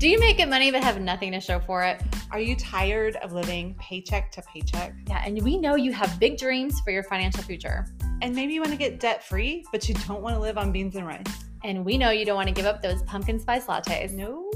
Do you make good money but have nothing to show for it? Are you tired of living paycheck to paycheck? Yeah, and we know you have big dreams for your financial future. And maybe you want to get debt free, but you don't want to live on beans and rice. And we know you don't want to give up those pumpkin spice lattes. Nope.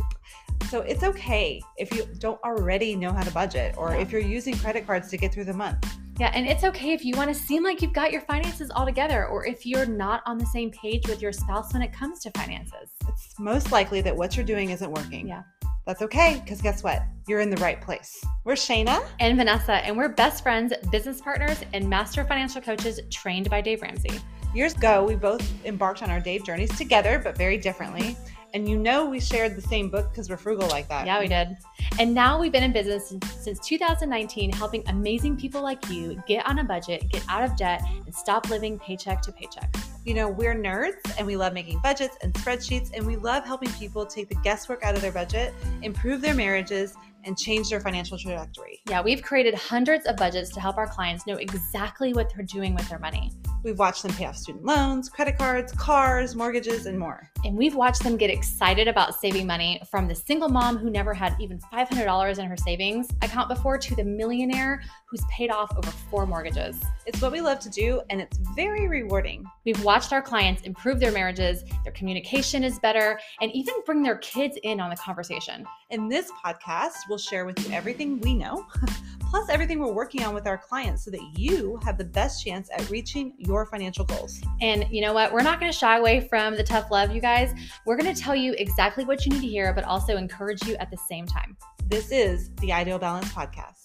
So it's okay if you don't already know how to budget or Yeah. if you're using credit cards to get through the month. Yeah, and it's okay if you want to seem like you've got your finances all together or if you're not on the same page with your spouse when it comes to finances. It's most likely that what you're doing isn't working. Yeah. That's okay, because guess what? You're in the right place. We're Shayna. And Vanessa, and we're best friends, business partners, and master financial coaches trained by Dave Ramsey. Years ago, we both embarked on our Dave journeys together, but very differently. And you know, we shared the same book because we're frugal like that. Yeah, we did. And now we've been in business since, since 2019, helping amazing people like you get on a budget, get out of debt, and stop living paycheck to paycheck. You know, we're nerds and we love making budgets and spreadsheets, and we love helping people take the guesswork out of their budget, improve their marriages, and change their financial trajectory. Yeah, we've created hundreds of budgets to help our clients know exactly what they're doing with their money. We've watched them pay off student loans, credit cards, cars, mortgages, and more. And we've watched them get excited about saving money from the single mom who never had even $500 in her savings account before to the millionaire who's paid off over four mortgages. It's what we love to do, and it's very rewarding. We've watched our clients improve their marriages, their communication is better, and even bring their kids in on the conversation. In this podcast, we'll share with you everything we know, plus everything we're working on with our clients so that you have the best chance at reaching your financial goals. And you know what? We're not going to shy away from the tough love, you guys. We're going to tell you exactly what you need to hear, but also encourage you at the same time. This is the Ideal Balance Podcast.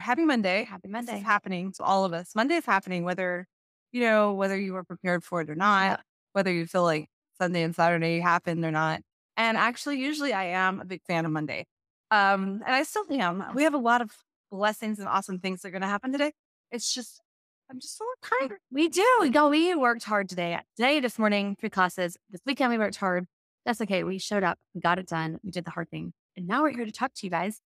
Happy Monday. Happy This Monday. is happening to all of us. Monday is happening, whether you know whether you were prepared for it or not, whether you feel like Sunday and Saturday happened or not. And actually, usually I am a big fan of Monday, um, and I still am. We have a lot of blessings and awesome things that are going to happen today. It's just I'm just so tired. We do. We go. We worked hard today. Today, this morning, three classes. This weekend, we worked hard. That's okay. We showed up. We got it done. We did the hard thing. And now we're here to talk to you guys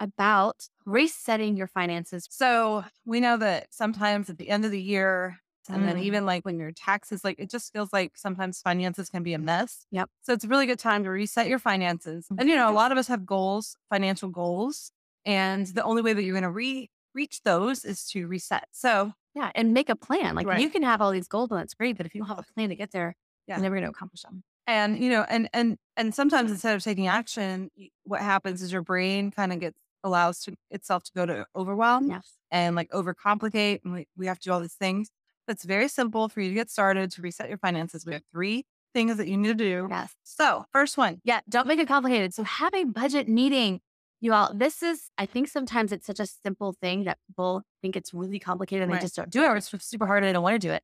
about resetting your finances. So we know that sometimes at the end of the year, and then Mm. even like when your taxes, like it just feels like sometimes finances can be a mess. Yep. So it's a really good time to reset your finances. And you know, a lot of us have goals, financial goals, and the only way that you're going to re- reach those is to reset. So Yeah. And make a plan. Like Right. you can have all these goals and that's great. But if you don't have a plan to get there, Yeah. you're never going to accomplish them. and you know, and and and sometimes instead of taking action, what happens is your brain kind of gets allows to itself to go to overwhelm Yes. and like overcomplicate and we, we have to do all these things. It's very simple for you to get started to reset your finances. We have three things that you need to do. Yes. So, first one, Yeah. Don't make it complicated. So have a budget meeting. You all, this is, I think sometimes it's such a simple thing that people think it's really complicated and Right. they just don't do it or it's super hard and they don't want to do it.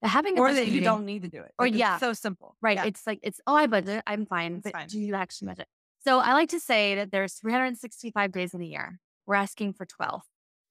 But having a or that you don't need to do it. Or Like, it's yeah. so simple. Right. Yeah. It's like it's oh I budget, I'm fine. It's But fine. do you actually budget? So I like to say that there's 365 days in a year. We're asking for 12.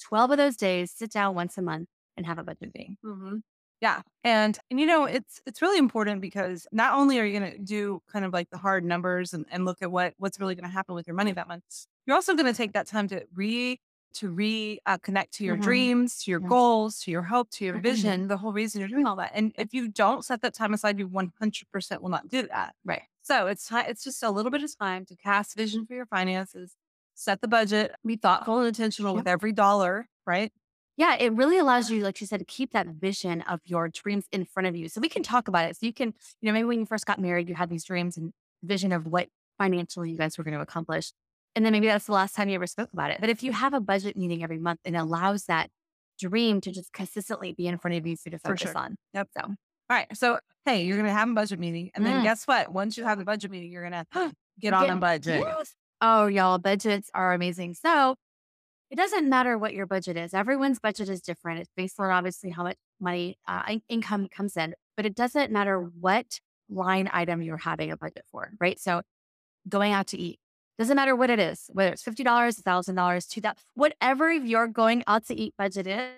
12 of those days, sit down once a month and have a budget meeting. Mhm. Yeah. And and you know, it's it's really important because not only are you gonna do kind of like the hard numbers and, and look at what what's really gonna happen with your money that month, you're also gonna take that time to re to re uh, connect to your Mhm. dreams, to your Yes. goals, to your hope, to your Mhm. vision, the whole reason you're doing all that. And if you don't set that time aside, you 100% will not do that. Right. So it's time, it's just a little bit of time to cast vision for your finances, set the budget, be thoughtful and intentional with every dollar, right? Yeah, it really allows you, like you said, to keep that vision of your dreams in front of you. So we can talk about it. So you can, you know, maybe when you first got married, you had these dreams and vision of what financially you guys were going to accomplish. And then maybe that's the last time you ever spoke about it. But if you have a budget meeting every month, it allows that dream to just consistently be in front of you for you to focus sure. on. Yep. So All right. So, hey, you're going to have a budget meeting. And then Mm. guess what? Once you have the budget meeting, you're going to get on a budget. Yes. Oh, y'all, budgets are amazing. So it doesn't matter what your budget is. Everyone's budget is different. It's based on obviously how much money, uh, in- income comes in, but it doesn't matter what line item you're having a budget for, right? So going out to eat doesn't matter what it is, whether it's $50, $1,000, $2,000, whatever your going out to eat budget is.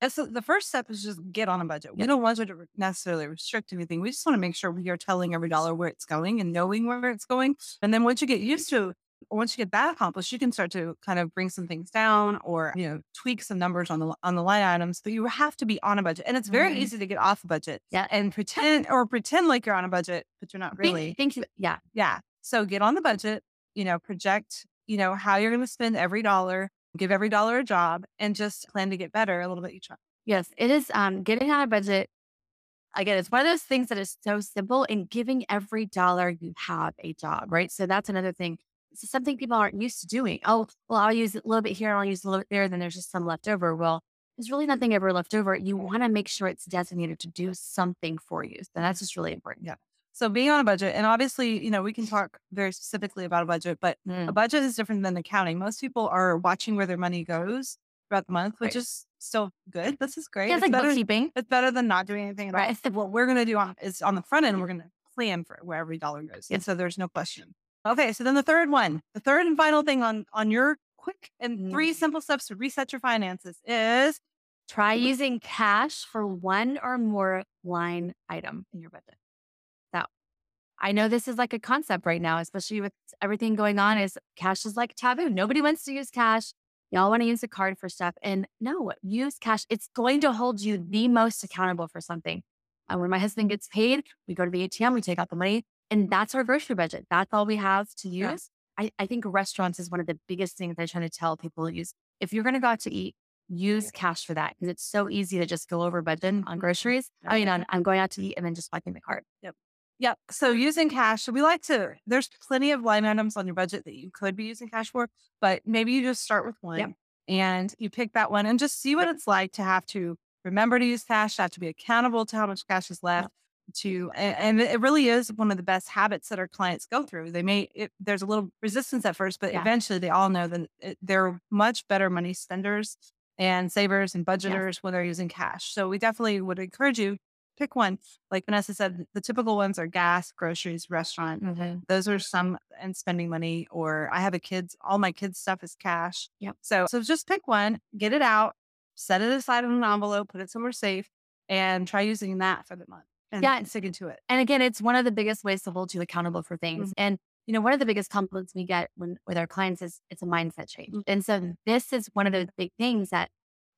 And so the first step is just get on a budget. We don't want to necessarily restrict anything. We just want to make sure we are telling every dollar where it's going and knowing where it's going. And then once you get used to once you get that accomplished, you can start to kind of bring some things down or you know tweak some numbers on the on the line items. But you have to be on a budget, and it's very easy to get off a budget. Yeah. and pretend or pretend like you're on a budget, but you're not really. Think, you- yeah. Yeah. So get on the budget. You know, project. You know how you're going to spend every dollar. Give every dollar a job, and just plan to get better a little bit each month. Yes, it is um getting on a budget. Again, it's one of those things that is so simple and giving every dollar you have a job, right? So that's another thing. Is something people aren't used to doing. Oh, well, I'll use a little bit here, I'll use a little bit there, then there's just some left over. Well, there's really nothing ever left over. You want to make sure it's designated to do something for you. So that's just really important. Yeah. So being on a budget, and obviously, you know, we can talk very specifically about a budget, but Mm. a budget is different than accounting. Most people are watching where their money goes throughout the month, which Right. is still good. This is great. Yeah, it's like better, bookkeeping. it's better than not doing anything at all. Right. What we're going to do on, is on the front end, we're going to plan for where every dollar goes. Yeah. And so there's no question. Okay. So then the third one, the third and final thing on, on your quick and Mm. three simple steps to reset your finances is Try using cash for one or more line item in your budget. So I know this is like a concept right now, especially with everything going on is cash is like taboo. Nobody wants to use cash. Y'all want to use a card for stuff. And no, use cash. It's going to hold you the most accountable for something. And when my husband gets paid, we go to the ATM, we take out the money, and that's our grocery budget. That's all we have to Yeah. use. I, I think restaurants is one of the biggest things I try to tell people to use. If you're going to go out to eat, use cash for that because it's so easy to just go over budget mm-hmm. on groceries. I mean, on, I'm going out to eat and then just swiping the card. Yep. Yep. So using cash, we like to, there's plenty of line items on your budget that you could be using cash for, but maybe you just start with one Yep. and you pick that one and just see what it's like to have to remember to use cash, to have to be accountable to how much cash is left. To and, it really is one of the best habits that our clients go through. They may it, there's a little resistance at first, but Yeah. eventually they all know that it, they're much better money spenders and savers and budgeters when they're using cash. So we definitely would encourage you pick one. Like Vanessa said, the typical ones are gas, groceries, restaurant. Mm-hmm. Those are some and spending money. Or I have a kids, all my kids' stuff is cash. Yep. So so just pick one, get it out, set it aside in an envelope, put it somewhere safe, and try using that for the month. And, Yeah. and sticking to it. And again, it's one of the biggest ways to hold you accountable for things. And you know, one of the biggest compliments we get when with our clients is it's a mindset change. And so this is one of those big things that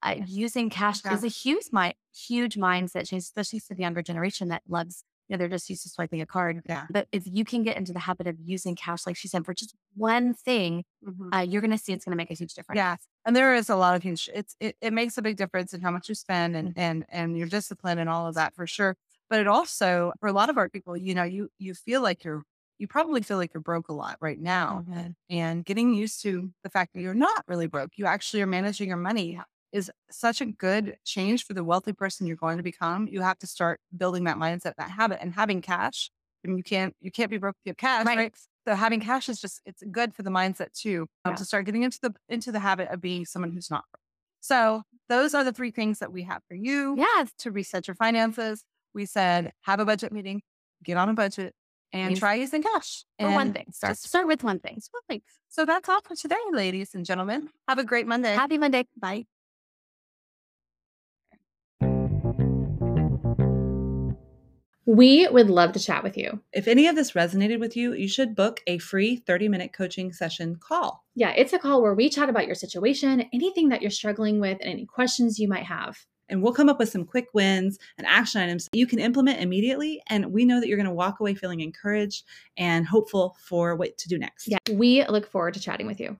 uh, using cash Yeah. is a huge mi- huge mindset change, especially for the younger generation that loves, you know, they're just used to swiping a card. Yeah. But if you can get into the habit of using cash, like she said, for just one thing, uh, you're going to see it's going to make a huge difference. Yeah. And there is a lot of huge it's it, it makes a big difference in how much you spend and and and your discipline and all of that for sure. But it also for a lot of our people, you know, you you feel like you're you probably feel like you're broke a lot right now. Mhm. And getting used to the fact that you're not really broke, you actually are managing your money is such a good change for the wealthy person you're going to become. You have to start building that mindset, that habit, and having cash. I mean, you can't you can't be broke if you have cash, Right. right? So having cash is just it's good for the mindset too um, Yeah. to start getting into the into the habit of being someone who's not. broke. So those are the three things that we have for you Yeah. to reset your finances. We said have a budget meeting, get on a budget, and try using cash. For one thing. Start, just- start with one thing. it's one thing. So that's all for today, ladies and gentlemen. Have a great Monday. Happy Monday. Bye. We would love to chat with you. If any of this resonated with you, you should book a free 30 minute coaching session call. Yeah, it's a call where we chat about your situation, anything that you're struggling with, and any questions you might have. And we'll come up with some quick wins and action items you can implement immediately. And we know that you're going to walk away feeling encouraged and hopeful for what to do next. Yeah, we look forward to chatting with you.